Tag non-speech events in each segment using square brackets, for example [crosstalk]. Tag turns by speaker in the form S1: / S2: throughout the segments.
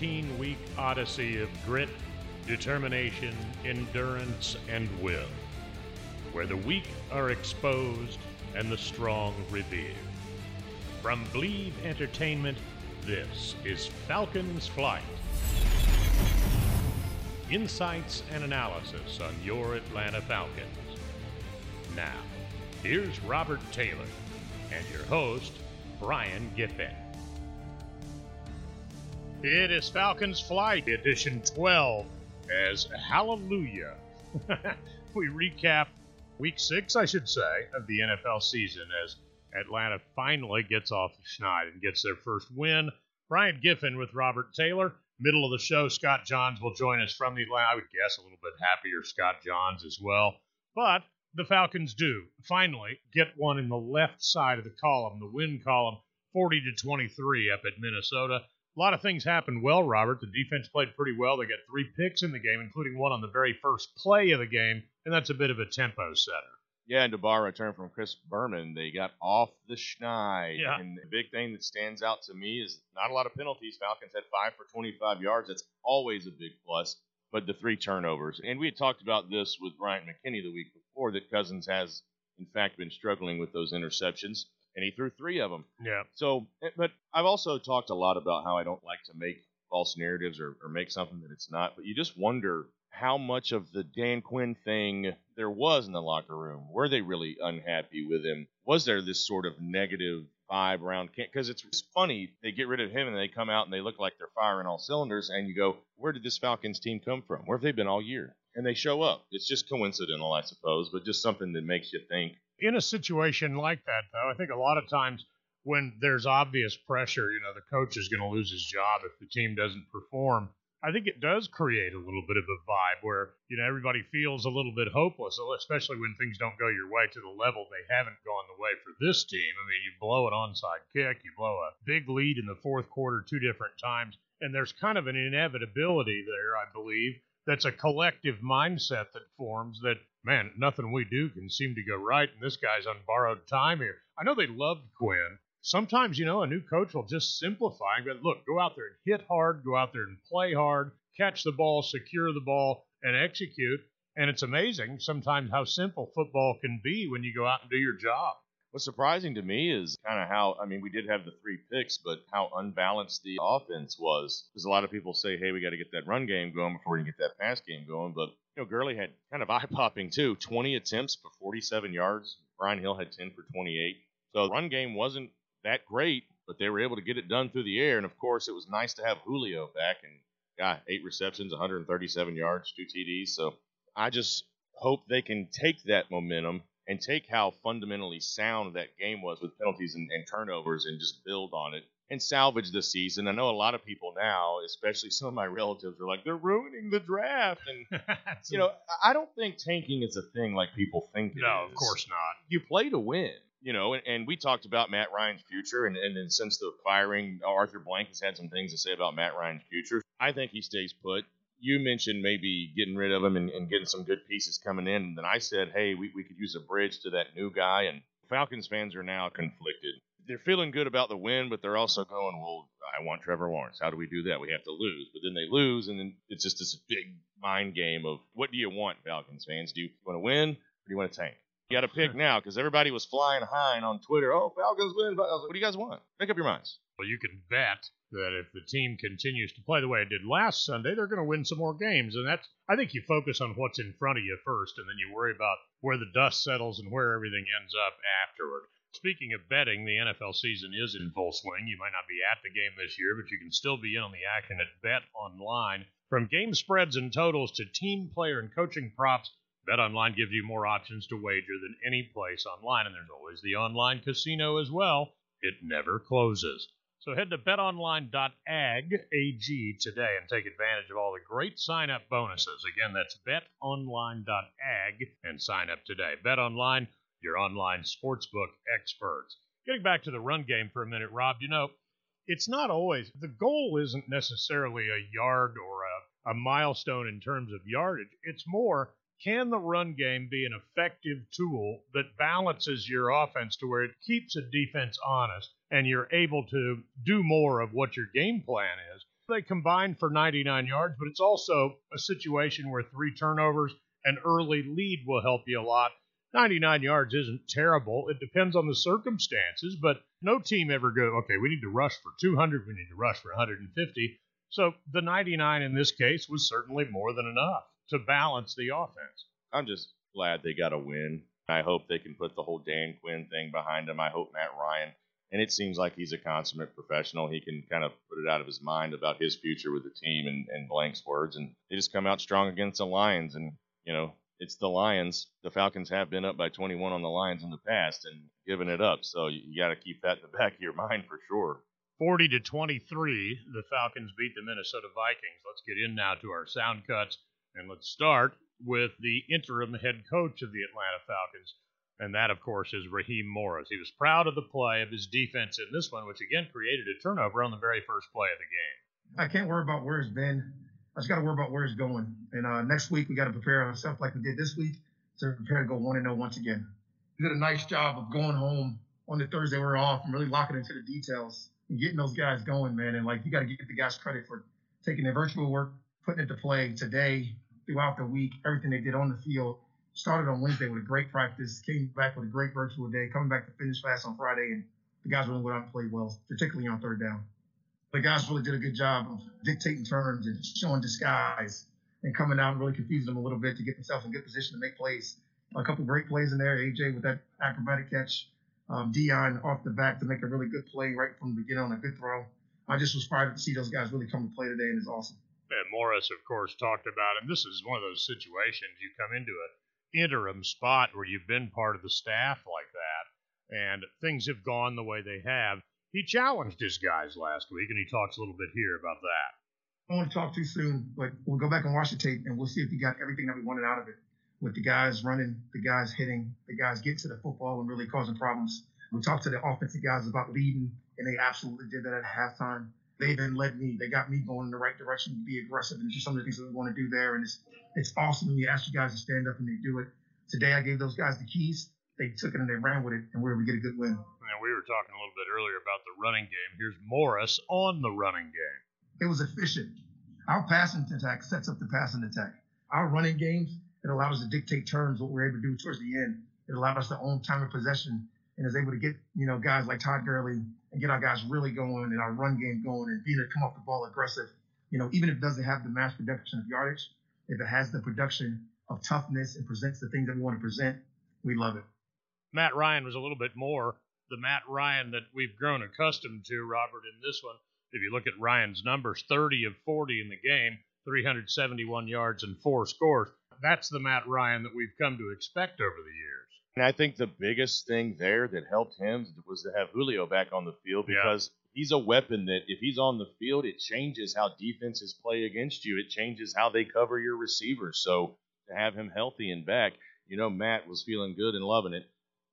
S1: 16 week odyssey of grit, determination, endurance, and will. Where the weak are exposed and the strong revered. From Believe Entertainment, this is Falcons Flight. Insights and analysis on your Atlanta Falcons. Now, here's Robert Taylor and your host, Brian Giffen. It is Falcons Flight, edition 12, as Hallelujah. [laughs] we recap week six, I should say, of the NFL season as Atlanta finally gets off the schneid and gets their first win. Brian Giffen with Robert Taylor. Middle of the show, Scott Johns will join us from the Atlanta. I would guess a little bit happier Scott Johns as well. But the Falcons do finally get one in the left side of the column, the win column, 40 to 23 up at Minnesota. A lot of things happened well, Robert. The defense played pretty well. They got three picks in the game, including one on the very first play of the game, and that's a bit of a tempo setter.
S2: Yeah, and to bar a return from Chris Berman, they got off the schneid.
S1: Yeah.
S2: And the big thing that stands out to me is not a lot of penalties. Falcons had five for 25 yards. That's always a big plus. But the three turnovers. And we had talked about this with Bryant McKinnie the week before that Cousins has, in fact, been struggling with those interceptions. And he threw three of them.
S1: Yeah.
S2: So, eh, but I've also talked a lot about how I don't like to make false narratives or, or make something that it's not. But you just wonder how much of the Dan Quinn thing there was in the locker room. Were they really unhappy with him? Was there this sort of negative vibe around? Because it's, it's funny they get rid of him and they come out and they look like they're firing all cylinders, and you go, where did this Falcons team come from? Where have they been all year? And they show up. It's just coincidental, I suppose, but just something that makes you think.
S1: In a situation like that, though, I think a lot of times when there's obvious pressure, you know, the coach is going to lose his job if the team doesn't perform. I think it does create a little bit of a vibe where, you know, everybody feels a little bit hopeless, especially when things don't go your way to the level they haven't gone the way for this team. I mean, you blow an onside kick, you blow a big lead in the fourth quarter two different times, and there's kind of an inevitability there, I believe, that's a collective mindset that forms that man, nothing we do can seem to go right, and this guy's on borrowed time here. I know they loved Quinn. Sometimes, you know, a new coach will just simplify and go, look, go out there and hit hard, go out there and play hard, catch the ball, secure the ball, and execute. And it's amazing sometimes how simple football can be when you go out and do your job.
S2: What's surprising to me is kind of how I mean we did have the three picks, but how unbalanced the offense was. Because a lot of people say, "Hey, we got to get that run game going before we can get that pass game going." But know, Gurley had kind of eye popping too. 20 attempts for 47 yards. Brian Hill had 10 for 28. So the run game wasn't that great, but they were able to get it done through the air. And of course, it was nice to have Julio back and got eight receptions, 137 yards, two TDs. So I just hope they can take that momentum and take how fundamentally sound that game was with penalties and, and turnovers and just build on it and salvage the season. I know a lot of people now, especially [laughs] some of my relatives, are like, they're ruining the draft. And, [laughs] you know, I- don't think tanking is a thing like people think it
S1: no, of course not.
S2: You play to win. You know, and, and we talked about Matt Ryan's future, and, and then since the firing, Arthur Blank has had some things to say about Matt Ryan's future. I think he stays put you mentioned maybe getting rid of him and, and getting some good pieces coming in. And then I said, hey, we, we could use a bridge to that new guy. And Falcons fans are now conflicted. They're feeling good about the win, but they're also going, well, I want Trevor Lawrence. How do we do that? We have to lose. But then they lose, and then it's just this big mind game of what do you want, Falcons fans? Do you want to win or do you want to tank? You got to pick now because everybody was flying high on Twitter. Oh, Falcons win. Falcons. What do you guys want? Make up your minds.
S1: Well, you can bet that if the team continues to play the way it did last Sunday, they're going to win some more games. And that's, I think you focus on what's in front of you first, and then you worry about where the dust settles and where everything ends up afterward. Speaking of betting, the NFL season is in full swing. You might not be at the game this year, but you can still be in on the action at Bet Online. From game spreads and totals to team player and coaching props, Bet Online gives you more options to wager than any place online, and there's always the online casino as well. it never closes. So head to betonline.ag today and take advantage of all the great sign up bonuses. Again, that's betonline.ag and sign up today. BetOnline, your online sportsbook experts. Getting back to the run game for a minute, Rob, you know, it's not always the goal isn't necessarily a yard or a, a milestone in terms of yardage. It's more can the run game be an effective tool that balances your offense to where it keeps a defense honest and you're able to do more of what your game plan is? They combine for 99 yards, but it's also a situation where three turnovers, an early lead will help you a lot. 99 yards isn't terrible. It depends on the circumstances, but no team ever go, okay, we need to rush for 200, we need to rush for 150. So the 99 in this case was certainly more than enough to balance the offense.
S2: I'm just glad they got a win. I hope they can put the whole Dan Quinn thing behind them. I hope Matt Ryan, and it seems like he's a consummate professional. He can kind of put it out of his mind about his future with the team and, and Blank's words, and they just come out strong against the Lions. And you know, it's the Lions. The Falcons have been up by 21 on the Lions in the past and given it up, so you, you got to keep that in the [laughs] back of your mind for sure.
S1: 40 to 23, the Falcons beat the Minnesota Vikings. Let's get in now to our sound cuts and let's start with the interim head coach of the Atlanta Falcons. And that, of course, is Raheem Morris. He was proud of the play of his defense in this one, which again created a turnover on the very first play of the game.
S3: I can't worry about where it's been. I just got to worry about where it's going. And uh, next week, we got to prepare ourselves like we did this week to prepare to go 1 0 once again. We did a nice job of going home on the Thursday we are off and really locking into the details and getting those guys going, man. And like, you got to give the guys credit for taking their virtual work, putting it to play today, throughout the week, everything they did on the field. Started on Wednesday with a great practice, came back with a great virtual day, coming back to finish fast on Friday, and the guys really went out and played well, particularly on third down. The guys really did a good job of dictating terms and showing disguise and coming out and really confusing them a little bit to get themselves in good position to make plays. A couple great plays in there. AJ with that acrobatic catch. Um, Deion off the back to make a really good play right from the beginning on a good throw. I just was fired to see those guys really come to play today, and it's awesome.
S1: And Morris, of course, talked about it. This is one of those situations you come into an interim spot where you've been part of the staff like that, and things have gone the way they have. He challenged his guys last week, and he talks a little bit here about that.
S3: I don't want to talk too soon, but we'll go back and watch the tape, and we'll see if he got everything that we wanted out of it. With the guys running, the guys hitting, the guys getting to the football and really causing problems. We talked to the offensive guys about leading, and they absolutely did that at halftime they then led me. They got me going in the right direction to be aggressive and it's just some of the things that we want to do there. And it's it's awesome when you ask you guys to stand up and they do it. Today I gave those guys the keys. They took it and they ran with it, and we were able to get a good win.
S1: And we were talking a little bit earlier about the running game. Here's Morris on the running game.
S3: It was efficient. Our passing attack sets up the passing attack. Our running games, it allowed us to dictate terms, what we we're able to do towards the end. It allowed us to own time of possession and is able to get, you know, guys like Todd Gurley and get our guys really going and our run game going and being able to come off the ball aggressive. You know, even if it doesn't have the mass production of yardage, if it has the production of toughness and presents the things that we want to present, we love it.
S1: Matt Ryan was a little bit more the Matt Ryan that we've grown accustomed to, Robert, in this one. If you look at Ryan's numbers, 30 of 40 in the game, 371 yards and four scores. That's the Matt Ryan that we've come to expect over the years.
S2: And I think the biggest thing there that helped him was to have Julio back on the field because yeah. he's a weapon that if he's on the field, it changes how defenses play against you. It changes how they cover your receivers. So to have him healthy and back, you know, Matt was feeling good and loving it.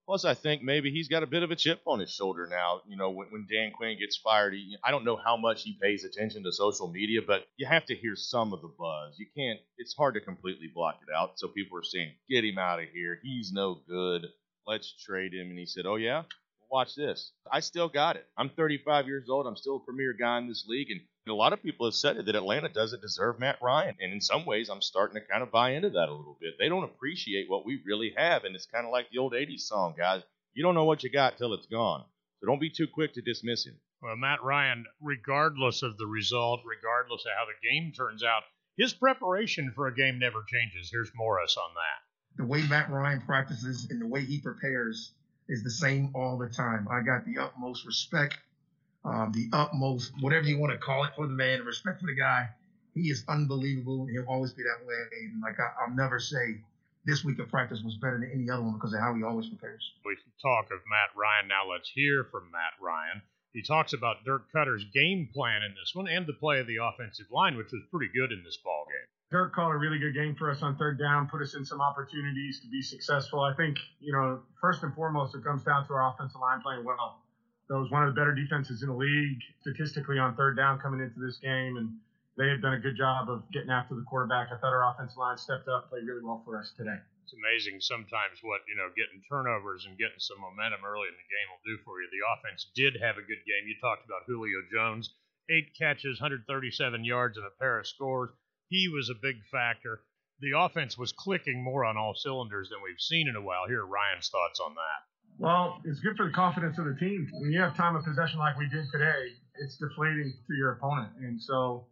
S2: Plus, I think maybe he's got a bit of a chip on his shoulder now. You know, when, when Dan Quinn gets fired, he, I don't know how much he pays attention to social media, but you have to hear some of the buzz. You can't, it's hard to completely block it out. So people are saying, get him out of here. He's no good. Let's trade him. And he said, oh, yeah? watch this. I still got it. I'm 35 years old. I'm still a premier guy in this league. And a lot of people have said it that Atlanta doesn't deserve Matt Ryan. And in some ways, I'm starting to kind of buy into that a little bit. They don't appreciate what we really have. And it's kind of like the old 80s song, guys. You don't know what you got till it's gone. So don't be too quick to dismiss him.
S1: Well, Matt Ryan, regardless of the result, regardless of how the game turns out, his preparation for a game never changes. Here's Morris on that.
S3: The way Matt Ryan practices and the way he prepares is the same all the time. I got the utmost respect, um, the utmost, whatever you want to call it, for the man, respect for the guy. He is unbelievable. He'll always be that way. And like I, I'll never say this week of practice was better than any other one because of how he always prepares.
S1: We talk of Matt Ryan. Now let's hear from Matt Ryan. He talks about Dirk Koetter's game plan in this one and the play of the offensive line, which was pretty good in this ball game.
S4: Dirk called a really good game for us on third down, put us in some opportunities to be successful. I think, you know, first and foremost, it comes down to our offensive line playing well. That was one of the better defenses in the league statistically on third down coming into this game, and they had done a good job of getting after the quarterback. I thought our offensive line stepped up, played really well for us today.
S1: It's amazing sometimes what, you know, getting turnovers and getting some momentum early in the game will do for you. The offense did have a good game. You talked about Julio Jones, eight catches, 137 yards, and a pair of scores. He was a big factor. The offense was clicking more on all cylinders than we've seen in a while. Here are Ryan's thoughts on that.
S4: Well, it's good for the confidence of the team. When you have time of possession like we did today, it's deflating to your opponent. And so,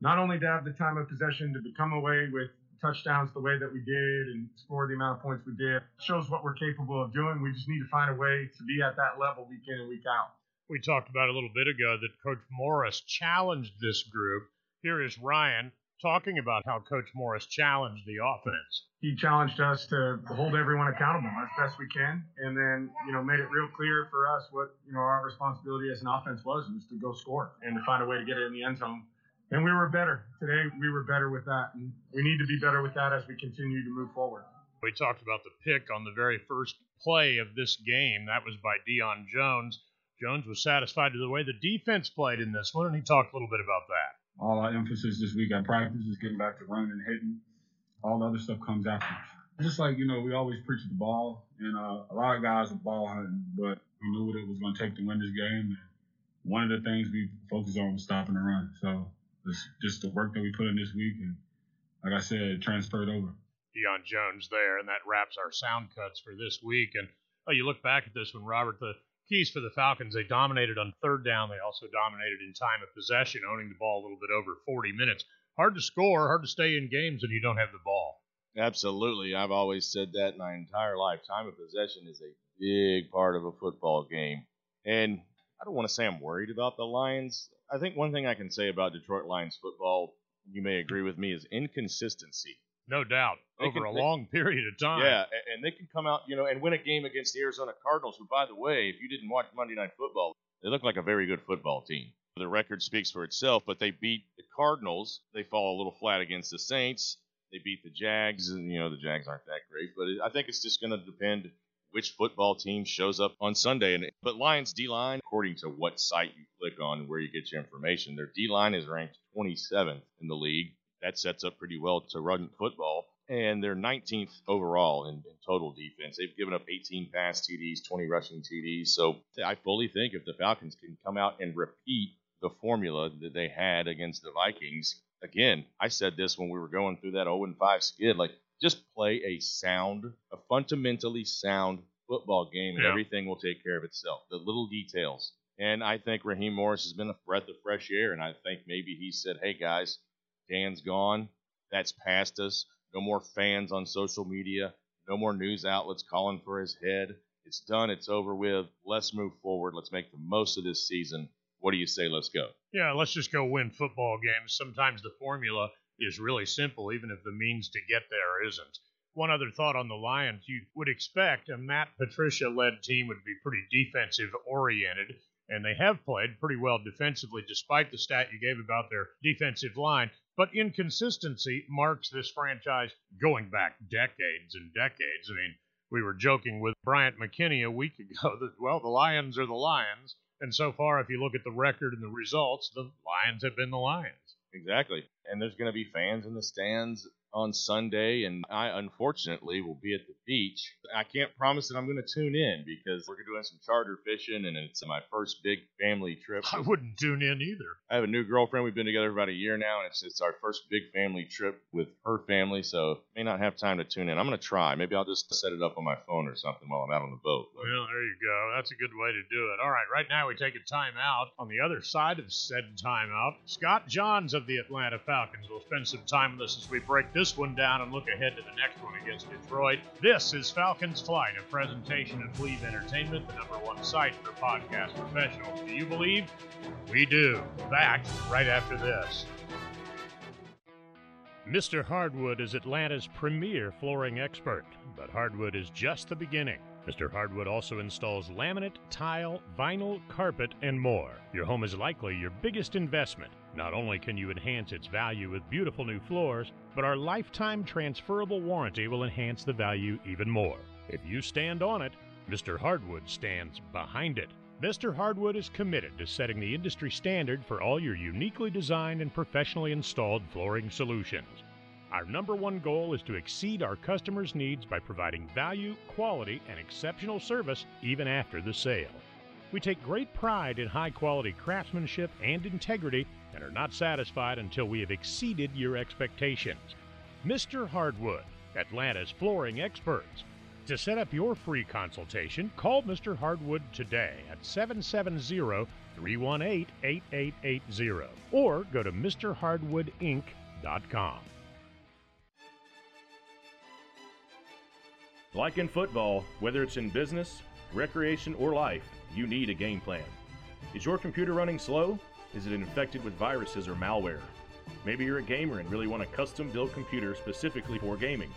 S4: not only to have the time of possession to come away with touchdowns the way that we did and score the amount of points we did shows what we're capable of doing. We just need to find a way to be at that level week in and week out.
S1: We talked about a little bit ago that Coach Morris challenged this group. Here is Ryan talking about how Coach Morris challenged the offense.
S4: He challenged us to hold everyone accountable as best we can, and then you know made it real clear for us what you know our responsibility as an offense was was to go score and to find a way to get it in the end zone. And we were better today. We were better with that, and we need to be better with that as we continue to move forward.
S1: We talked about the pick on the very first play of this game. That was by Deion Jones. Jones was satisfied with the way the defense played in this one, and he talked a little bit about that
S5: all our emphasis this week at practice is getting back to running and hitting. All the other stuff comes after. Just like, you know, we always preach the ball, and uh, a lot of guys are ball hunting, but we knew what it was going to take to win this game. And one of the things we focused on was stopping the run. So it's just the work that we put in this week, and like I said, transferred over.
S1: Deion Jones there, and that wraps our sound cuts for this week. And oh, you look back at this one, Robert, the keys for the Falcons. They dominated on third down. They also dominated in time of possession, owning the ball a little bit over 40 minutes. Hard to score, hard to stay in games when you don't have the ball.
S2: Absolutely. I've always said that in my entire life. Time of possession is a big part of a football game. And I don't want to say I'm worried about the Lions. I think one thing I can say about Detroit Lions football, you may agree with me, is inconsistency.
S1: No doubt. They over can, a they, long period of time.
S2: Yeah, and they can come out, you know, and win a game against the Arizona Cardinals, who, by the way, if you didn't watch Monday Night Football, they look like a very good football team. The record speaks for itself, but they beat the Cardinals. They fall a little flat against the Saints. They beat the Jags, and, you know, the Jags aren't that great, but it, I think it's just going to depend which football team shows up on Sunday. And but Lions D line, according to what site you click on and where you get your information, their D line is ranked 27th in the league. That sets up pretty well to run football and they're 19th overall in, in, total defense. They've given up 18 pass TDs, 20 rushing TDs. So I fully think if the Falcons can come out and repeat the formula that they had against the Vikings, again, I said this when we were going through that 0 5 skid, like just play a sound, a fundamentally sound football game, and yeah. everything will take care of itself. The little details. And I think Raheem Morris has been a breath of fresh air, and I think maybe he said, "Hey guys, Dan's gone. That's past us no more fans on social media. No more news outlets calling for his head. It's done. It's over with. Let's move forward. Let's make the most of this season. What do you say? Let's go.
S1: Yeah, let's just go win football games. Sometimes the formula is really simple, even if the means to get there isn't. One other thought on the Lions. You would expect a Matt Patricia led team would be pretty defensive oriented and they have played pretty well defensively, despite the stat you gave about their defensive line. But inconsistency marks this franchise going back decades and decades. I mean, we were joking with Bryant McKinnie a week ago [laughs] that, well, the Lions are the Lions. And so far, if you look at the record and the results, the Lions have been the Lions.
S2: Exactly. And there's going to be fans in the stands on Sunday, and I unfortunately will be at the beach. I can't promise that I'm going to tune in because we're doing some charter fishing, and it's my first big family trip.
S1: I wouldn't tune in either.
S2: I have a new girlfriend. We've been together about a year now, and it's, it's our first big family trip with her family, so may not have time to tune in. I'm going to try. Maybe I'll just set it up on my phone or something while I'm out on the boat.
S1: Well, there you go. That's a good way to do it. All right, right now we take a timeout. On the other side of said timeout, Scott Johns of the Atlanta Falcons will spend some time with us as we break this one down and look ahead to the next one against Detroit. This is Falcons Flight, a presentation of Believe Entertainment, the number one site for podcast professionals. Do you believe? We do. Back right after this. Mr. Hardwood is Atlanta's premier flooring expert, but hardwood is just the beginning.
S6: Mr. Hardwood also installs laminate, tile, vinyl, carpet, and more. Your home is likely your biggest investment. Not only can you enhance its value with beautiful new floors, but our lifetime transferable warranty will enhance the value even more. If you stand on it, Mr. Hardwood stands behind it. Mr. Hardwood is committed to setting the industry standard for all your uniquely designed and professionally installed flooring solutions. Our number one goal is to exceed our customers' needs by providing value, quality, and exceptional service even after the sale. We take great pride in high quality craftsmanship and integrity and are not satisfied until we have exceeded your expectations. Mr. Hardwood, Atlanta's flooring experts. To set up your free consultation, call Mr. Hardwood today at 770 318 8880 or go to MrHardwoodInc.com.
S7: Like in football, whether it's in business, recreation, or life, you need a game plan. Is your computer running slow? Is it infected with viruses or malware? Maybe you're a gamer and really want a custom built computer specifically for gaming.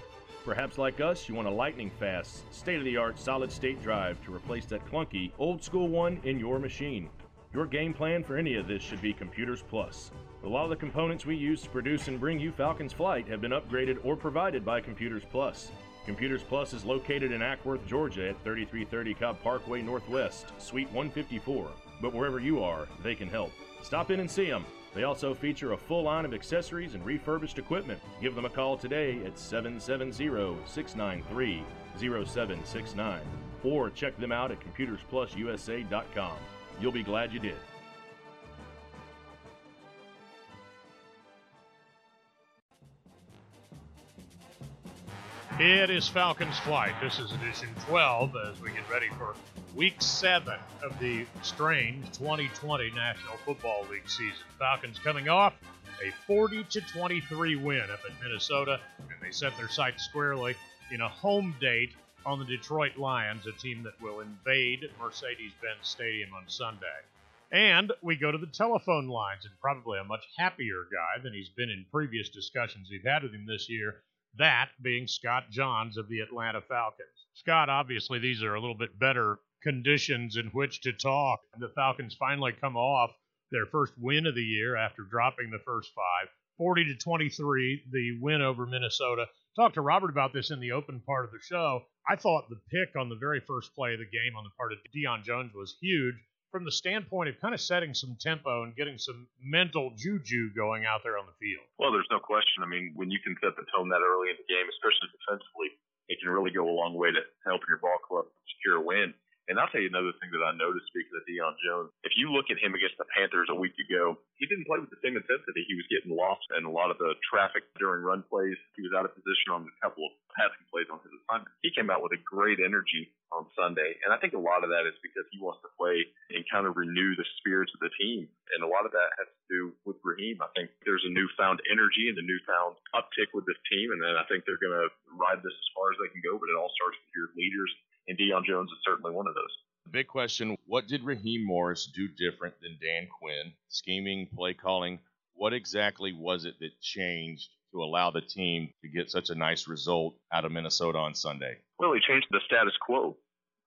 S7: Perhaps, like us, you want a lightning fast, state of the art solid state drive to replace that clunky, old school one in your machine. Your game plan for any of this should be Computers Plus. A lot of the components we use to produce and bring you Falcon's Flight have been upgraded or provided by Computers Plus. Computers Plus is located in Acworth, Georgia at 3330 Cobb Parkway Northwest, Suite 154. But wherever you are, they can help. Stop in and see them. They also feature a full line of accessories and refurbished equipment. Give them a call today at 770 693 0769 or check them out at computersplususa.com. You'll be glad you did.
S1: It is Falcons Flight. This is edition 12 as we get ready for week seven of the strange 2020 National Football League season. Falcons coming off a 40 to 23 win up at Minnesota, and they set their sights squarely in a home date on the Detroit Lions, a team that will invade Mercedes Benz Stadium on Sunday. And we go to the telephone lines, and probably a much happier guy than he's been in previous discussions we've had with him this year that being Scott Johns of the Atlanta Falcons. Scott, obviously, these are a little bit better conditions in which to talk. The Falcons finally come off their first win of the year after dropping the first five. 40 to 23, the win over Minnesota. Talked to Robert about this in the open part of the show. I thought the pick on the very first play of the game on the part of Deion Jones was huge from the standpoint of kind of setting some tempo and getting some mental juju going out there on the field?
S8: Well, there's no question. I mean, when you can set the tone that early in the game, especially defensively, it can really go a long way to helping your ball club secure a win. And I'll tell you another thing that I noticed speaking of Deion Jones. If you look at him against the Panthers a week ago, he didn't play with the same intensity. He was getting lost in a lot of the traffic during run plays. He was out of position on a couple of passing plays on his assignment. He came out with a great energy on Sunday. And I think a lot of that is because he wants to play and kind of renew the spirits of the team. And a lot of that has to do with Raheem. I think there's a newfound energy and a newfound uptick with this team. And then I think they're going to ride this as far as they can go. But it all starts with your leaders and Deion Jones is certainly one of those.
S2: The big question what did Raheem Morris do different than Dan Quinn? Scheming, play calling. What exactly was it that changed to allow the team to get such a nice result out of Minnesota on Sunday?
S8: Well, he changed the status quo.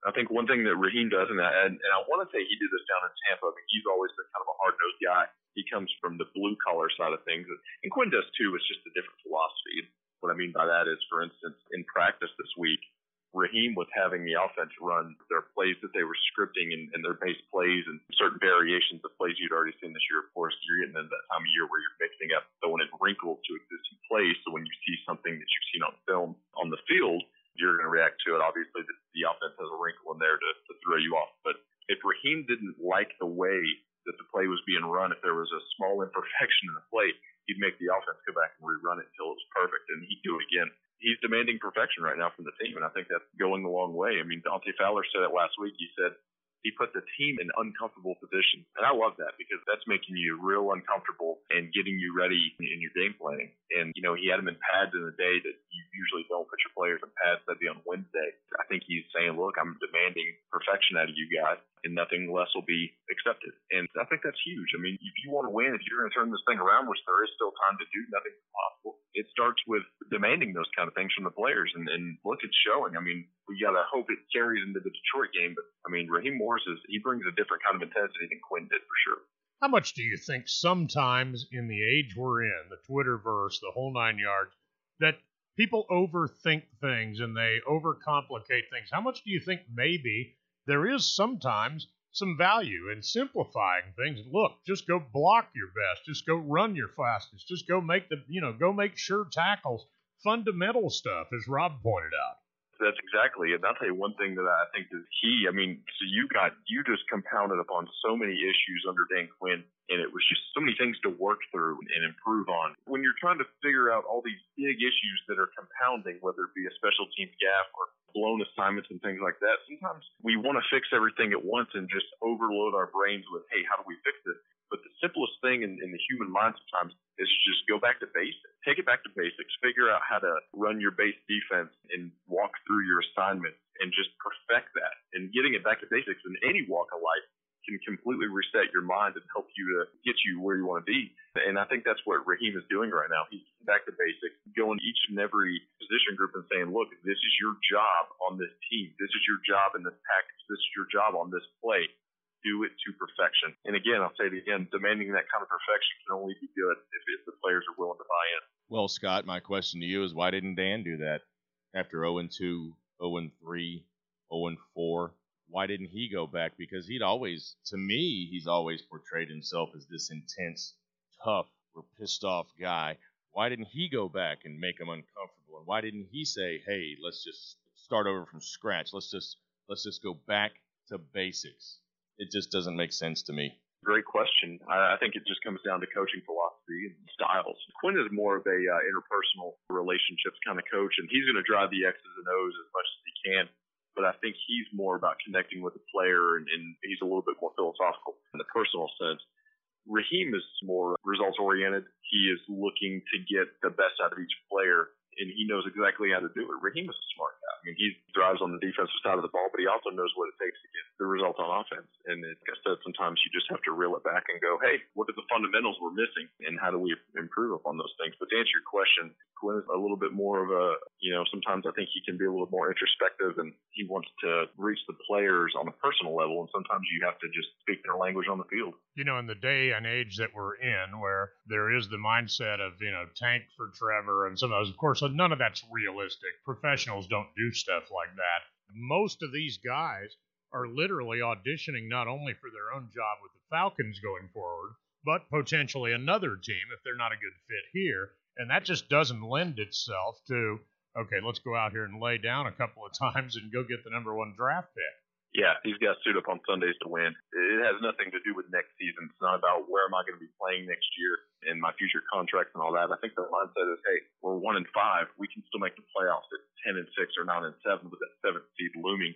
S8: I think one thing that Raheem does, and, and, and I want to say he did this down in Tampa. I mean, he's always been kind of a hard nosed guy. He comes from the blue collar side of things, and Quinn does too. It's just a different philosophy. What I mean by that is, for instance, in practice this week, Raheem was having the offense run their plays that they were scripting and, and their base plays and certain variations of plays you'd already seen this year. Of course, you're getting into that time of year where you're mixing up throwing in wrinkles to existing plays. So when you see something that you've seen on film on the field, you're going to react to it. Obviously, the, the offense has a wrinkle in there to, to throw you off. But if Raheem didn't like the way that the play was being run, if there was a small [laughs] imperfection in the play, he'd make the offense go back and rerun it until it was perfect, and he'd do it again he's demanding perfection right now from the team, and I think that's going a long way. I mean, Dante Fowler said it last week. He said he put the team in uncomfortable positions, and I love that because that's making you real uncomfortable and getting you ready in your game planning. And you know, he had them in pads in a day that you usually don't put your players in pads. That'd be on Wednesday. I think he's saying, "Look, I'm demanding perfection out of you guys." And nothing less will be accepted. And I think that's huge. I mean, if you want to win, if you're going to turn this thing around, which there is still time to do, nothing's impossible. It starts with demanding those kind of things from the players, and, and look, it's showing. I mean, we got to hope it carries into the Detroit game, but I mean, Raheem Morris is he brings a different kind of intensity than Quinn did for sure.
S1: How much do you think sometimes in the age we're in, the Twitterverse, the whole nine yards, that people overthink things and they overcomplicate things? How much do you think maybe there is sometimes some value in simplifying things? Look, just go block your best, just go run your fastest, just go make the, you know, go make sure tackles, fundamental stuff, as Rob pointed out
S8: that's exactly it. I'll tell you one thing that I think is key. I mean, so you got you just compounded upon so many issues under Dan Quinn, and it was just so many things to work through and improve on. When you're trying to figure out all these big issues that are compounding, whether it be a special teams gaffe or blown assignments and things like that, sometimes we want to fix everything at once and just overload our brains with, hey, how do we fix this? But the simplest thing in, in the human mind sometimes is just go back to basics. Take it back to basics. Figure out how to run your base defense and walk through your assignments and just perfect that. And getting it back to basics in any walk of life can completely reset your mind and help you to get you where you want to be. And I think that's what Raheem is doing right now. He's back to basics, going each and every position group and saying, look, this is your job on this team. This is your job in this package. This is your job on this play do it to perfection. And again, I'll say it again, demanding that kind of perfection can only be good if, if the players are willing to buy in.
S2: Well, Scott, my question to you is why didn't Dan do that after 0 2, 0 3, 0 4? Why didn't he go back? Because he'd always, to me, he's always portrayed himself as this intense, tough, or pissed off guy. Why didn't he go back and make them uncomfortable? And why didn't he say, "Hey, let's just start over from scratch. Let's just let's just go back to basics." It just doesn't make sense to me.
S8: Great question. I, think it just comes down to coaching philosophy and styles. Quinn is more of a uh, interpersonal relationships kind of coach, and he's going to drive the X's and O's as much as he can. But I think he's more about connecting with the player, and, and he's a little bit more philosophical in the personal sense. Raheem is more results oriented. He is looking to get the best out of each player and he knows exactly how to do it. Raheem is a smart guy. I mean, he drives on the defensive side of the ball, he also knows what it takes to get the result on offense. And like I said, sometimes you just have to reel it back and go, hey, what are the fundamentals we're missing, and how do we improve upon those things? But to answer your question, Quinn is a little bit more of a, you know, sometimes I think he can be a little more introspective and he wants to reach the players on a personal level. And sometimes you have to just speak their language on the field.
S1: You know, in the day and age that we're in, where there is the mindset of, you know, tank for Trevor and some of those, of course, none of that's realistic. Professionals don't do stuff like that. Most of these guys are literally auditioning not only for their own job with the Falcons going forward, but potentially another team if they're not a good fit here and that just doesn't lend itself to okay, let's go out here and lay down a couple of [laughs] times and go get the number one draft pick.
S8: Yeah, he's got to suit up on Sundays to win. It has nothing to do with next season. It's not about where am I going to be playing next year and my future contracts and all that. I think the mindset is, hey, we're one and five. We can still make the playoffs at ten and six or nine and seven with that seventh seed looming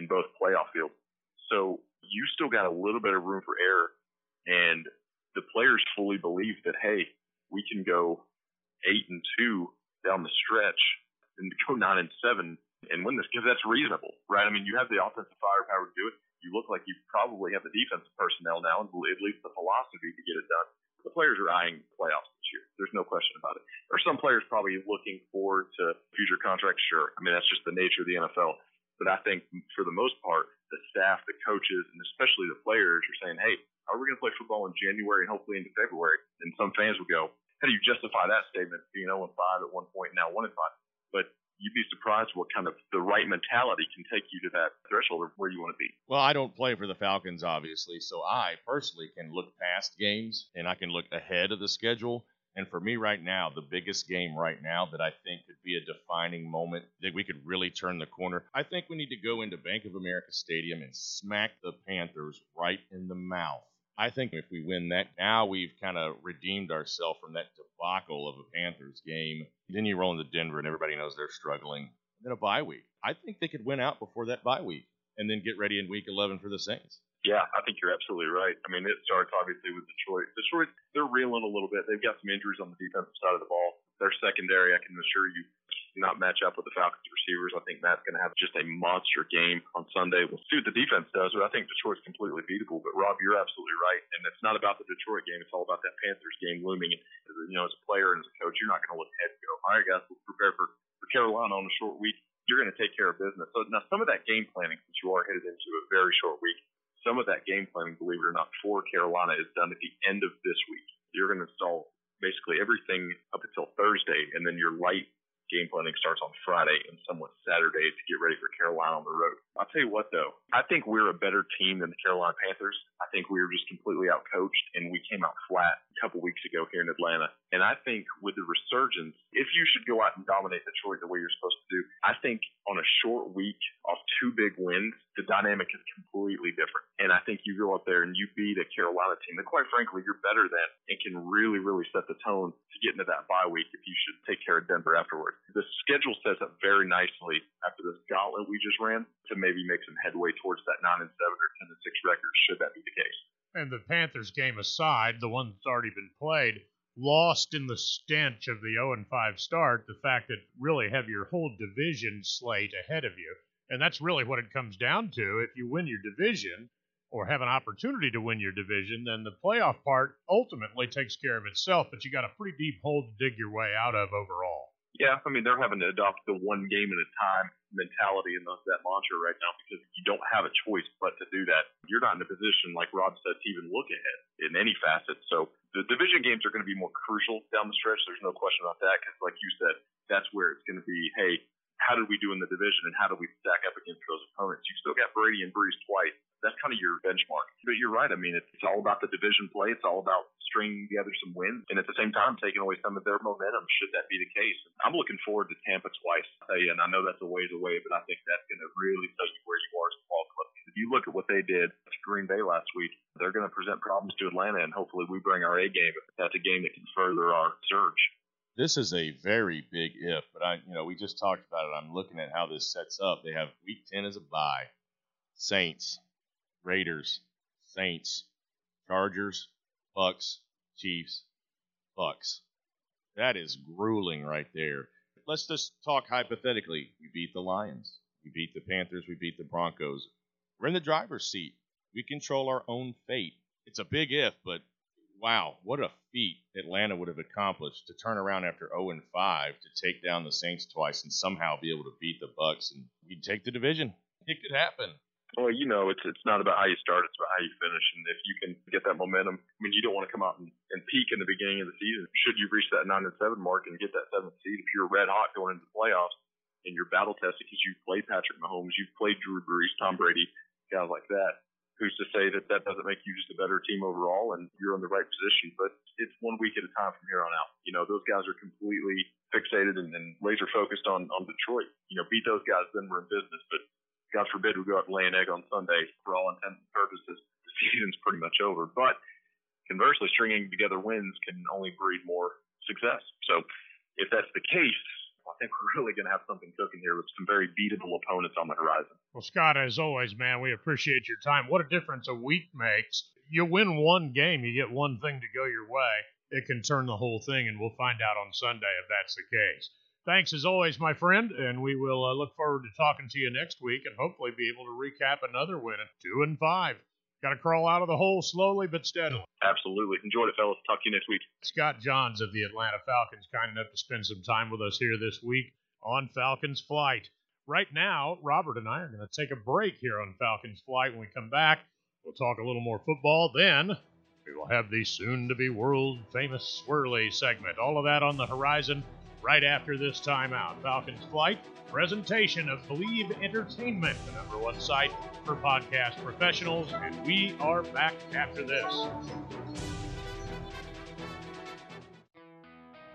S8: in both playoff fields. So you still got a little bit of room for error, and the players fully believe that, hey, we can go eight and two down the stretch and go nine and seven and win this because that's reasonable, right? I mean, you have the offensive firepower to do it. You look like you probably have the defensive personnel now, and at least the philosophy to get it done. The players are eyeing playoffs this year. There's no question about it. There are some players probably looking forward to future contracts. Sure, I mean that's just the nature of the NFL. But I think for the most part, the staff, the coaches, and especially the players are saying, "Hey, how are we going to play football in January and hopefully into February?" And some fans will go, how do you justify that statement being 0 and 5 at one point now 1 and 5? But you'd be surprised what kind of the right mentality can take you to that threshold of where you want to be.
S2: Well, I don't play for the Falcons, obviously, so I personally can look past games and I can look ahead of the schedule. And for me right now, the biggest game right now that I think could be a defining moment that we could really turn the corner, I think we need to go into Bank of America Stadium and smack the Panthers right in the mouth. I think if we win that, now we've kind of redeemed ourselves from that debacle of a Panthers game. Then you roll into Denver, and everybody knows they're struggling. And then a bye week. I think they could win out before that bye week, and then get ready in Week 11 for the Saints.
S8: Yeah, I think you're absolutely right. I mean, it starts obviously with Detroit. Detroit, they're reeling a little bit. They've got some injuries on the defensive side of the ball. Their secondary, I can assure you, not match up with the Falcons receivers. I think Matt's going to have just a monster game on Sunday. We'll see what the defense does, but I think Detroit's completely beatable. But Rob, you're absolutely right, and it's not about the Detroit game. It's all about that Panthers game looming. And, you know, as a player and as a coach, you're not going to look ahead and go, all right, guys, let's prepare for, for Carolina on a short week. You're going to take care of business. So now some of that game planning, since you are headed into a very short week, some of that game planning, believe it or not, for Carolina is done at the end of this week. You're going to install basically everything up until Thursday, and then your light game planning starts on Friday and somewhat Saturday to get ready for Carolina on the road. I'll tell you what though, I think we're a better team than the Carolina Panthers. I think we were just completely outcoached and we came out flat couple weeks ago here in Atlanta. And I think with the resurgence, if you should go out and dominate Detroit the way you're supposed to do, I think on a short week off two big wins, the dynamic is completely different. And I think you go up there and you beat a Carolina team that quite frankly you're better than and can really, really set the tone to get into that bye week if you should take care of Denver afterwards the schedule sets up very nicely after this gauntlet we just ran to maybe make some headway towards that nine and seven or ten and six record should that be the case.
S1: And the Panthers game aside, the one that's already been played, lost in the stench of the 0 and 5 start, the fact that really have your whole division slate ahead of you. And that's really what it comes down to. If you win your division or have an opportunity to win your division, then the playoff part ultimately takes care of itself, but you got a pretty deep hole to dig your way out of overall.
S8: Yeah, I mean they're having to adopt the one game at a time mentality and that mantra right now because you don't have a choice but to do that. You're not in a position, like Rob said, to even look ahead in any facet. So the division games are going to be more crucial down the stretch. There's no question about that because, like you said, that's where it's going to be. Hey, how did we do in the division and how do we stack up against those opponents? You still got Brady and Brees twice. That's kind of your benchmark. But you're right. I mean, it's, all about the division play. It's all about stringing together some wins and at the same time taking away some of their momentum should that be the case. I'm looking forward to Tampa twice. I tell you, and I know that's a ways away, but I think that's going to really tell you where you are as a ball club. If you look at what they did to Green Bay last week, they're going to present problems to Atlanta, and hopefully we bring our A game. That's a game that can further our surge
S2: this is a very big if, but I, you know, we just talked about it. I'm looking at how this sets up. They have Week 10 as a bye. Saints, Raiders, Saints, Chargers, Bucs, Chiefs, Bucs. That is grueling right there. Let's just talk hypothetically. We beat the Lions. We beat the Panthers. We beat the Broncos. We're in the driver's seat. We control our own fate. It's a big if, but wow, what a feat Atlanta would have accomplished to turn around after 0 and 5 to take down the Saints twice and somehow be able to beat the Bucs and we'd take the division. It could happen.
S8: Well, you know, it's it's not about how you start; it's about how you finish. And if you can get that momentum, I mean, you don't want to come out and, and peak in the beginning of the season. Should you reach that nine and seven mark and get that seventh seed, if you're red hot going into the playoffs and you're battle tested because you've played Patrick Mahomes, you've played Drew Brees, Tom Brady, guys like that, who's to say that that doesn't make you just a better team overall and you're in the right position? But it's one week at a time from here on out. You know, those guys are completely fixated and, and laser focused on on Detroit. You know, beat those guys, then we're in business. But God forbid we go out and lay an egg on Sunday. For all intents and purposes, the season's pretty much over. But conversely, stringing together wins can only breed more success. So if that's the case, I think we're really going to have something cooking here with some very beatable opponents on the horizon.
S1: Well, Scott, as always, man, we appreciate your time. What a difference a week makes. You win one game, you get one thing to go your way. It can turn the whole thing, and we'll find out on Sunday if that's the case. Thanks as always, my friend, and we will uh, look forward to talking to you next week and hopefully be able to recap another win at two and five. Got to crawl out of the hole slowly but steadily.
S8: Absolutely. Enjoyed it, fellas. Talk to you next week.
S1: Scott Johns of the Atlanta Falcons, kind enough to spend some time with us here this week on Falcons Flight. Right now, Robert and I are going to take a break here on Falcons Flight. When we come back, we'll talk a little more football. Then we will have the soon to be world famous swirly segment. All of that on the horizon right after this timeout. Falcons Flight, presentation of Believe Entertainment, the number one site for podcast professionals, and we are back after this.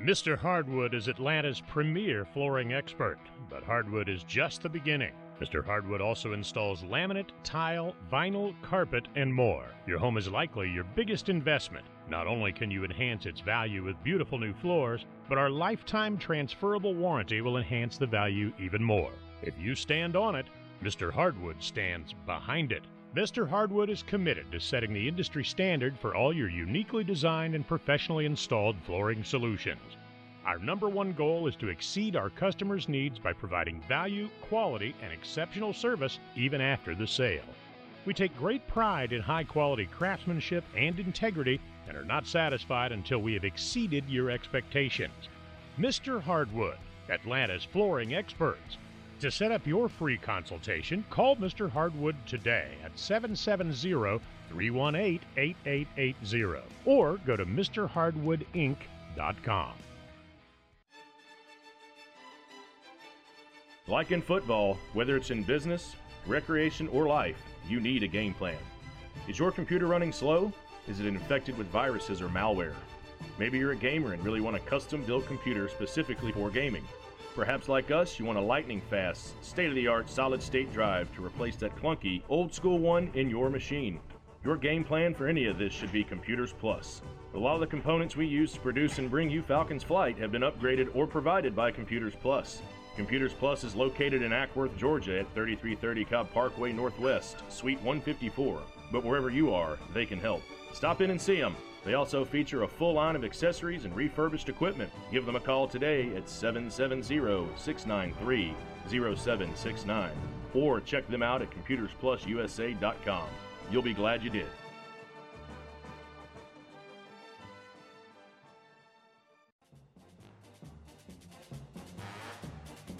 S6: Mr. Hardwood is Atlanta's premier flooring expert, but hardwood is just the beginning. Mr. Hardwood also installs laminate, tile, vinyl, carpet, and more. Your home is likely your biggest investment. Not only can you enhance its value with beautiful new floors, but our lifetime transferable warranty will enhance the value even more. If you stand on it, Mr. Hardwood stands behind it. Mr. Hardwood is committed to setting the industry standard for all your uniquely designed and professionally installed flooring solutions. Our number one goal is to exceed our customers' needs by providing value, quality, and exceptional service even after the sale. We take great pride in high quality craftsmanship and integrity and are not satisfied until we have exceeded your expectations. Mr. Hardwood, Atlanta's flooring experts. To set up your free consultation, call Mr. Hardwood today at 770 318 8880 or go to MrHardwoodInc.com.
S7: Like in football, whether it's in business, recreation, or life, you need a game plan. Is your computer running slow? Is it infected with viruses or malware? Maybe you're a gamer and really want a custom built computer specifically for gaming. Perhaps, like us, you want a lightning fast, state of the art solid state drive to replace that clunky, old school one in your machine. Your game plan for any of this should be Computers Plus. A lot of the components we use to produce and bring you Falcons Flight have been upgraded or provided by Computers Plus. Computers Plus is located in Acworth, Georgia at 3330 Cobb Parkway Northwest, Suite 154. But wherever you are, they can help. Stop in and see them. They also feature a full line of accessories and refurbished equipment. Give them a call today at 770 693 0769 or check them out at computersplususa.com. You'll be glad you did.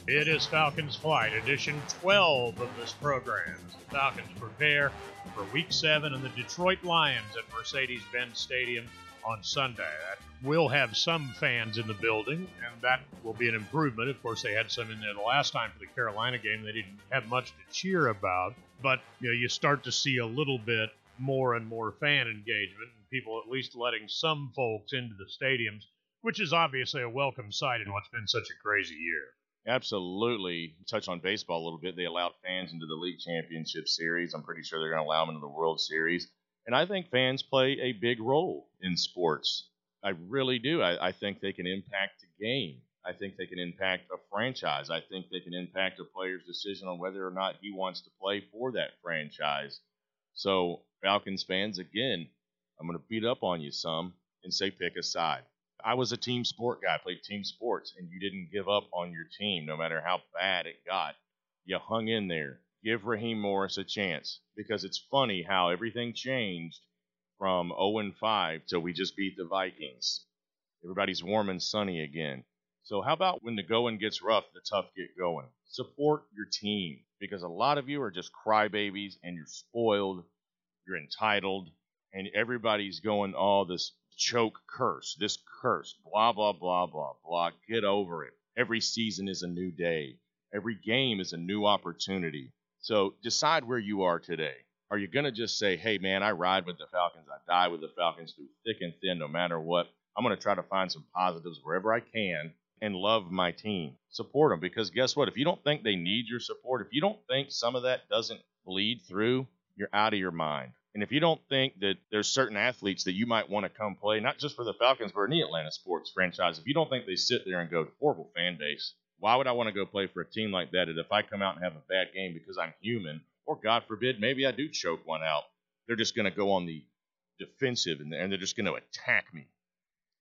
S1: It is Falcons Flight, edition 12 of this program. The Falcons prepare for Week 7 and the Detroit Lions at Mercedes Benz Stadium on Sunday. That will have some fans in the building, and that will be an improvement. Of course, they had some in there the last time for the Carolina game. They didn't have much to cheer about, but you know, you start to see a little bit more and more fan engagement, and people at least letting some folks into the stadiums, which is obviously a welcome sight in what's been such a crazy year.
S2: Absolutely. Touch on baseball a little bit. They allowed fans into the league championship series. I'm pretty sure they're going to allow them into the World Series. And I think fans play a big role in sports. I really do. I, I think they can impact the game. I think they can impact a franchise. I think they can impact a player's decision on whether or not he wants to play for that franchise. So, Falcons fans, again, I'm going to beat up on you some and say pick a side. I was a team sport guy, played team sports, and you didn't give up on your team no matter how bad it got. You hung in there. Give Raheem Morris a chance because it's funny how everything changed from 0 and 5 till we just beat the Vikings. Everybody's warm and sunny again. So how about when the going gets rough, the tough get going? Support your team because a lot of you are just crybabies and you're spoiled, you're entitled, and everybody's going, oh, this choke curse, this curse, blah, blah, blah, blah, blah. Get over it. Every season is a new day. Every game is a new opportunity. So decide where you are today. Are you going to just say, hey, man, I ride with the Falcons, I die with the Falcons through thick and thin, no matter what? I'm going to try to find some positives wherever I can and love my team. Support them because guess what? If you don't think they need your support, if you don't think some of that doesn't bleed through, you're out of your mind. And if you don't think that there's certain athletes that you might want to come play, not just for the Falcons, but any Atlanta sports franchise, if you don't think they sit there and go, horrible fan base, why would I want to go play for a team like that? And if I come out and have a bad game because I'm human, or God forbid, maybe I do choke one out, they're just going to go on the defensive and they're just going to attack me.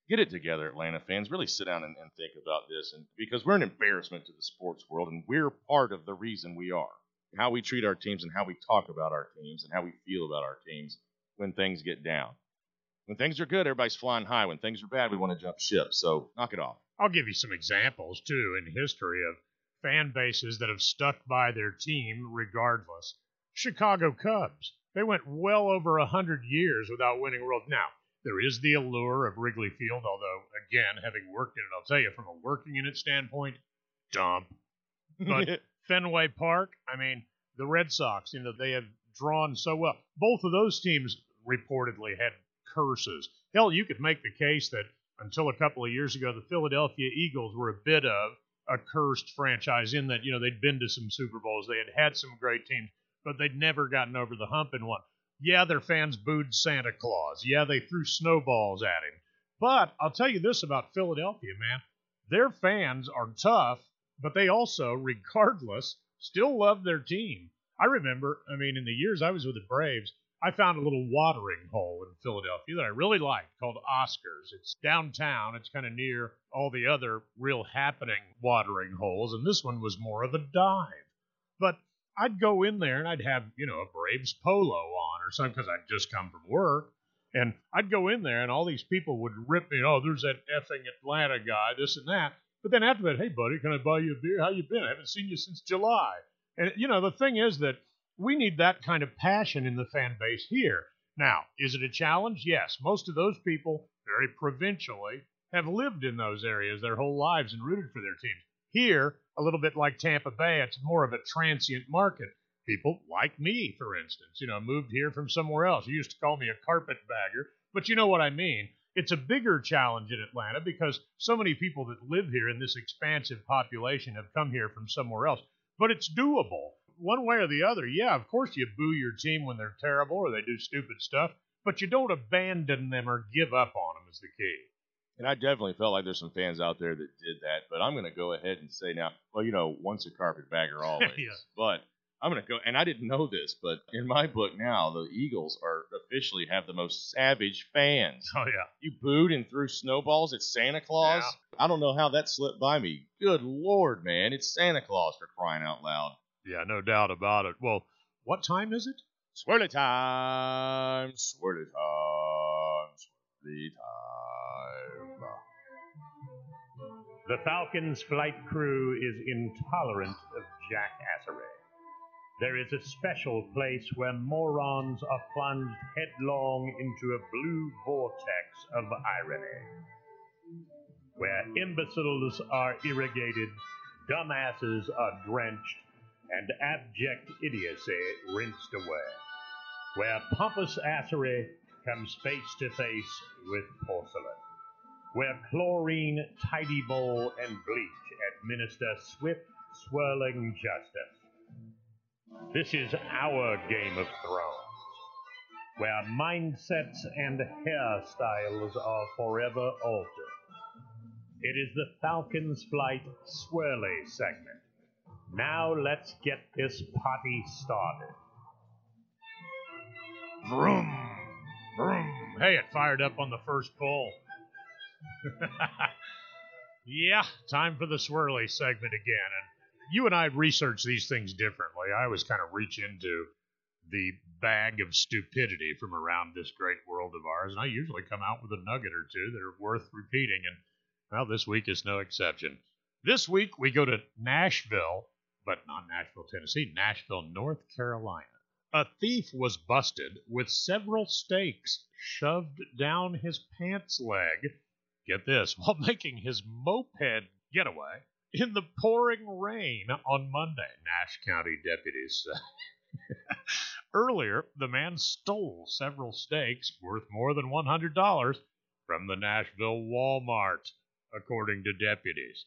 S2: Get it together, Atlanta fans. Really sit down and, and think about this, and because we're an embarrassment to the sports world, and we're part of the reason we are how we treat our teams and how we talk about our teams and how we feel about our teams when things get down. When things are good, everybody's flying high. When things are bad, we want to jump ship. So knock it off.
S1: I'll give you some examples, too, in history of fan bases that have stuck by their team regardless. Chicago Cubs. They went well over a hundred years without winning World. Now, there is the allure of Wrigley Field, although, again, having worked in it, I'll tell you, from a working in it standpoint, dump. But [laughs] Fenway Park, I mean, the Red Sox, you know, they have drawn so well. Both of those teams reportedly had curses. Hell, you could make the case that until a couple of years ago, the Philadelphia Eagles were a bit of a cursed franchise in that, you know, they'd been to some Super Bowls, they had had some great teams, but they'd never gotten over the hump in one. Yeah, their fans booed Santa Claus. Yeah, they threw snowballs at him. But I'll tell you this about Philadelphia, man. Their fans are tough but they also, regardless, still love their team. I remember, I mean, in the years I was with the Braves, I found a little watering hole in Philadelphia that I really liked called Oscars. It's downtown. It's kind of near all the other real happening watering holes, and this one was more of a dive. But I'd go in there and I'd have, you know, a Braves polo on or something because I'd just come from work. And I'd go in there and all these people would rip me, oh, there's that effing Atlanta guy, this and that. But then after that, hey, buddy, can I buy you a beer? How you been? I haven't seen you since July. And, you know, the thing is that we need that kind of passion in the fan base here. Now, is it a challenge? Yes. Most of those people, very provincially, have lived in those areas their whole lives and rooted for their teams. Here, a little bit like Tampa Bay, it's more of a transient market. People like me, for instance, you know, moved here from somewhere else. You used to call me a carpetbagger, but you know what I mean. It's a bigger challenge in Atlanta because so many people that live here in this expansive population have come here from somewhere else. But it's doable one way or the other, yeah, of course you boo your team when they're terrible or they do stupid stuff, but you don't abandon them or give up on them is the key.
S2: And I definitely felt like there's some fans out there that did that, but I'm going to go ahead and say now, well, you know, once a carpetbagger, [laughs] always.
S1: Yeah.
S2: But I'm going to go, and I didn't know this, but in my book now, the Eagles are officially have the most savage fans.
S1: Oh yeah.
S2: You booed and threw snowballs at Santa Claus. Yeah. I don't know how that slipped by me. Good lord, man! It's Santa Claus for crying out loud.
S1: Yeah, no doubt about it. Well, what time is it?
S2: Swirly time, swirly time, swirly time.
S6: The Falcon's flight crew is intolerant of jackassery. There is a special place where morons are plunged headlong into a blue vortex of irony. Where imbeciles are irrigated, dumbasses are drenched, and abject idiocy rinsed away. Where pompous assery comes face to face with porcelain. Where chlorine, tidy bowl, and bleach administer swift, swirling justice. This is our Game of Thrones, where mindsets and hairstyles are forever altered. It is the Falcon's Flight Swirly segment. Now let's get this party started.
S1: Vroom, vroom. Hey, it fired up on the first pull. [laughs] yeah, time for the swirly segment again. And you and I research these things differently. I always kind of reach into the bag of stupidity from around this great world of ours, and I usually come out with a nugget or two that are worth repeating. And well, this week is no exception. This week we go to Nashville, but not Nashville, Tennessee, Nashville, North Carolina. A thief was busted with several steaks shoved down his pants leg. Get this, while [laughs] making his moped getaway in the pouring rain on Monday, Nash County deputies said. [laughs] Earlier, the man stole several steaks worth more than $100 from the Nashville Walmart, according to deputies.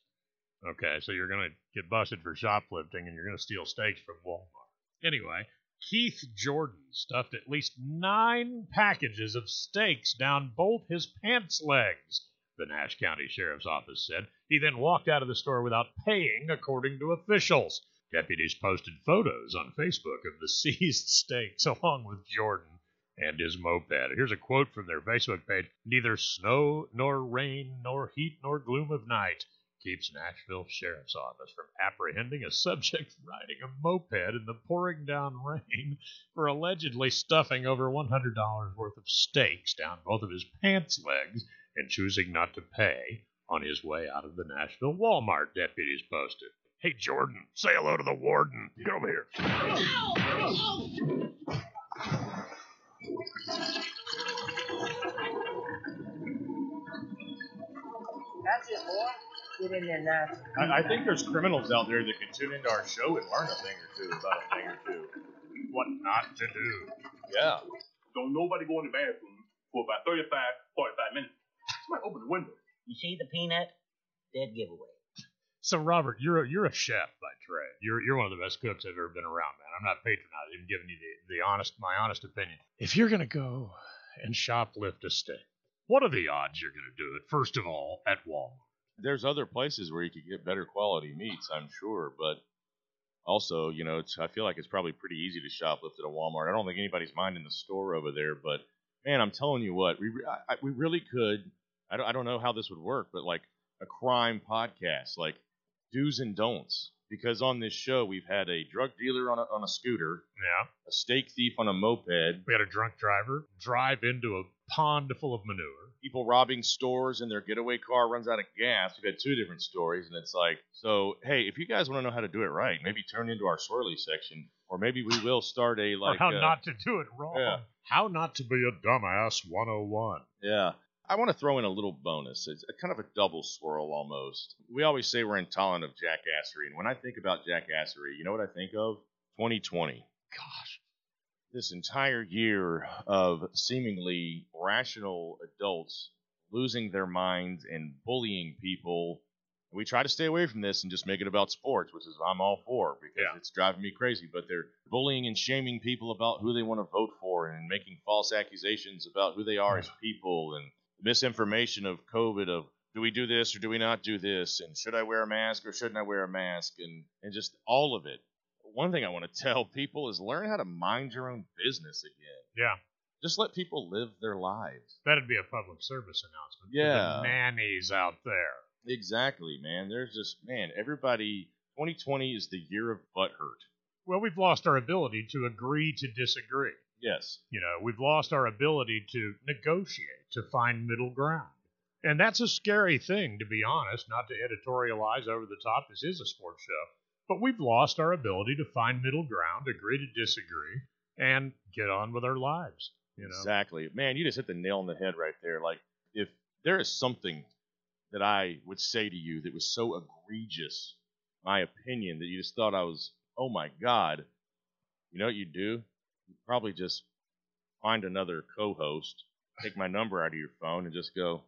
S1: Okay, so you're going to get busted for shoplifting and you're going to steal steaks from Walmart. Anyway, Keith Jordan stuffed at least nine packages of steaks down both his pants legs, the Nash County Sheriff's Office said. He then walked out of the store without paying, according to officials. Deputies posted photos on Facebook of the [laughs] seized steaks along with Jordan and his moped. Here's a quote from their Facebook page Neither snow, nor rain, nor heat, nor gloom of night keeps Nashville Sheriff's Office from apprehending a subject [laughs] riding a moped in the pouring down rain for allegedly stuffing over $100 worth of steaks down both of his pants legs and choosing not to pay on his way out of the Nashville Walmart, deputies posted. Hey, Jordan, say hello to the warden. Get over here.
S9: That's it, boy. Get in there now.
S2: I, I think there's criminals out there that can tune into our show and learn a thing or two about a thing or two.
S1: What not to do.
S2: Yeah.
S10: Don't nobody go in the bathroom for about 35, 45 minutes. Somebody open the window.
S9: You see the peanut? Dead giveaway.
S1: So, Robert, you're a, you're a chef by trade. You're you're one of the best cooks I've ever been around, man. I'm not patronizing. I'm giving you the, the honest my honest opinion. If you're gonna go and shoplift a steak, what are the odds you're gonna do it? First of all, at Walmart.
S2: There's other places where you could get better quality meats, I'm sure, but Also, you know, it's, I feel like it's probably pretty easy to shoplift at a Walmart. I don't think anybody's minding the store over there, but man, I'm telling you what, we I, I- we really could. I don't, I don't know how this would work, but like a crime podcast, like do's and don'ts. Because on this show, we've had a drug dealer on a, on a scooter,
S1: Yeah.
S2: a steak thief on a moped,
S1: We had a drunk driver drive into a pond full of manure.
S2: people robbing stores and their getaway car runs out of gas. We've had two different stories, and it's like, so hey, if you guys want to know how to do it right, maybe turn into our swirly section, or maybe we will start a like
S1: or how
S2: uh,
S1: not to do it wrong.
S2: yeah.
S1: How not to be a dumbass 101.
S2: Yeah. I want to throw in a little bonus. It's a kind of a double swirl almost. We always say we're intolerant of jackassery. And when I think about jackassery, you know what I think of? 2020. Gosh. This entire year of seemingly rational adults losing their minds and bullying people. We try to stay away from this and just make it about sports, which is I'm all for because
S1: Yeah.
S2: it's driving me crazy. But they're bullying and shaming people about who they want to vote for and making false accusations about who they are hmm. as people and misinformation of COVID of do we do this or do we not do this and should I wear a mask or shouldn't I wear a mask and, and just all of it. One thing I want to [laughs] tell people is learn how to mind your own business again.
S1: Yeah.
S2: Just let people live their lives.
S1: That'd be a public service announcement.
S2: Yeah.
S1: nannies out there.
S2: Exactly, man. There's just man, everybody 2020 is the year of butt hurt.
S1: Well, we've lost our ability to agree to disagree.
S2: Yes.
S1: You know, we've lost our ability to negotiate, to find middle ground. And that's a scary thing, to be honest, not to editorialize over the top. This is a sports show. But we've lost our ability to find middle ground, agree to disagree, and get on with our lives. You know?
S2: Exactly. Man, you just hit the nail on the head right there. Like, if there is something that I would say to you that was so egregious, my opinion, that you just thought I was, oh my God, you know what you do? You probably just find another co host, take my number out of your phone, and just go,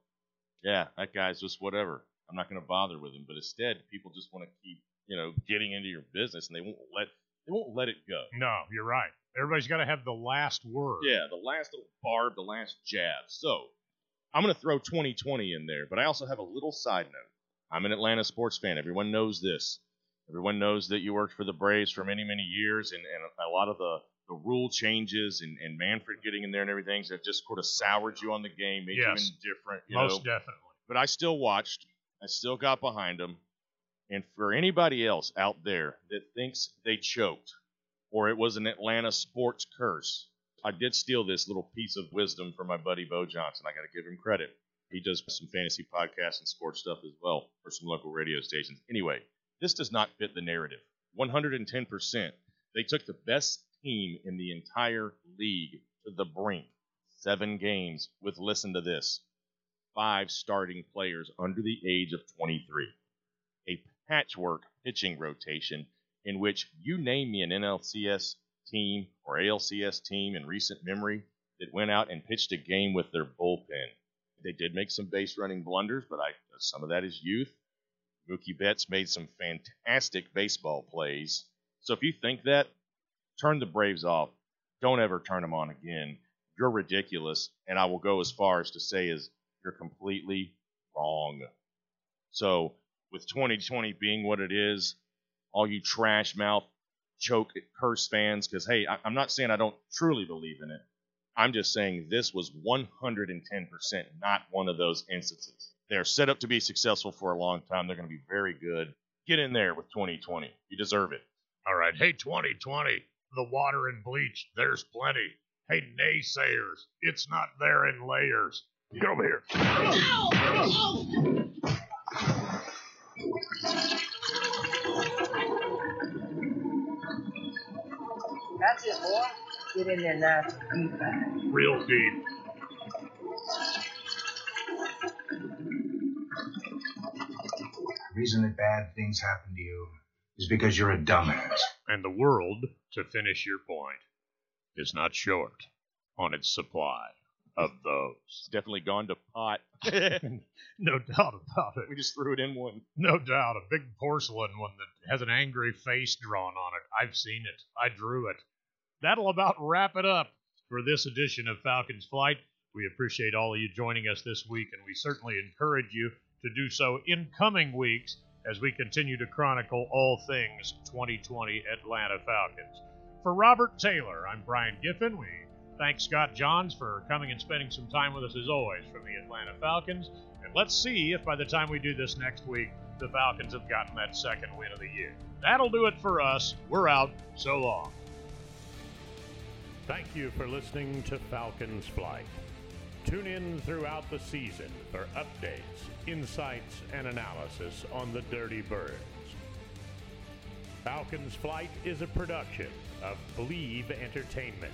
S2: yeah, that guy's just whatever. I'm not going to bother with him. But instead, people just want to keep, you know, getting into your business, and they won't let they won't let it go.
S1: No, you're right. Everybody's got to have the last word.
S2: Yeah, the last little barb, the last jab. So I'm going to throw 2020 in there, but I also have a little side note. I'm an Atlanta sports fan. Everyone knows this. Everyone knows that you worked for the Braves for many, many years, and, and a lot of the, the rule changes and, and Manfred getting in there and everything have just sort of soured you on the game, made
S1: Yes.
S2: you indifferent. You
S1: Most
S2: know?
S1: definitely.
S2: but I still watched. I still got behind them. And for anybody else out there that thinks they choked or it was an Atlanta sports curse, I did steal this little piece of wisdom from my buddy Bo Johnson. I got to give him credit. He does some fantasy podcasts and sports stuff as well for some local radio stations. Anyway, this does not fit the narrative. 110%. They took the best team in the entire league to the brink. Seven games with, listen to this, five starting players under the age of 23. A patchwork pitching rotation in which you name me an NLCS team or ALCS team in recent memory that went out and pitched a game with their bullpen. They did make some base running blunders, but I some of that is youth. Mookie Betts made some fantastic baseball plays. So if you think that, turn the Braves off. Don't ever turn them on again. You're ridiculous, and I will go as far as to say is you're completely wrong. So with 2020 being what it is, all you trash mouth, choke, curse fans, because hey, I, I'm not saying I don't truly believe in it. I'm just saying this was 110% not one of those instances. They're set up to be successful for a long time. They're going to be very good. Get in there with 2020. You deserve it.
S1: All right. Hey, 2020, the water and bleach, there's plenty. Hey, naysayers, it's not there in layers. Get over here.
S9: That's it, boy. Get in there nice and deep.
S1: Real deep.
S11: The reason that bad things happen to you is because you're a dumbass.
S1: And the world, to finish your point, is not short on its supply of those.
S2: It's definitely gone to pot. [laughs] [laughs]
S1: No doubt about it.
S2: we just threw it in one.
S1: No doubt. A big porcelain one that has an angry face drawn on it. I've seen it. I drew it. That'll about wrap it up for this edition of Falcons Flight. We appreciate all of you joining us this week, and we certainly encourage you to do so in coming weeks as we continue to chronicle all things 2020 Atlanta Falcons. For Robert Taylor, I'm Brian Giffen. We thank Scott Johns for coming and spending some time with us as always from the Atlanta Falcons. And let's see if by the time we do this next week, the Falcons have gotten that second win of the year. That'll do it for us. We're out. So long.
S6: Thank you for listening to Falcons Flight. Tune in throughout the season for updates, insights, and analysis on the Dirty Birds. Falcons Flight is a production of Bleav Entertainment.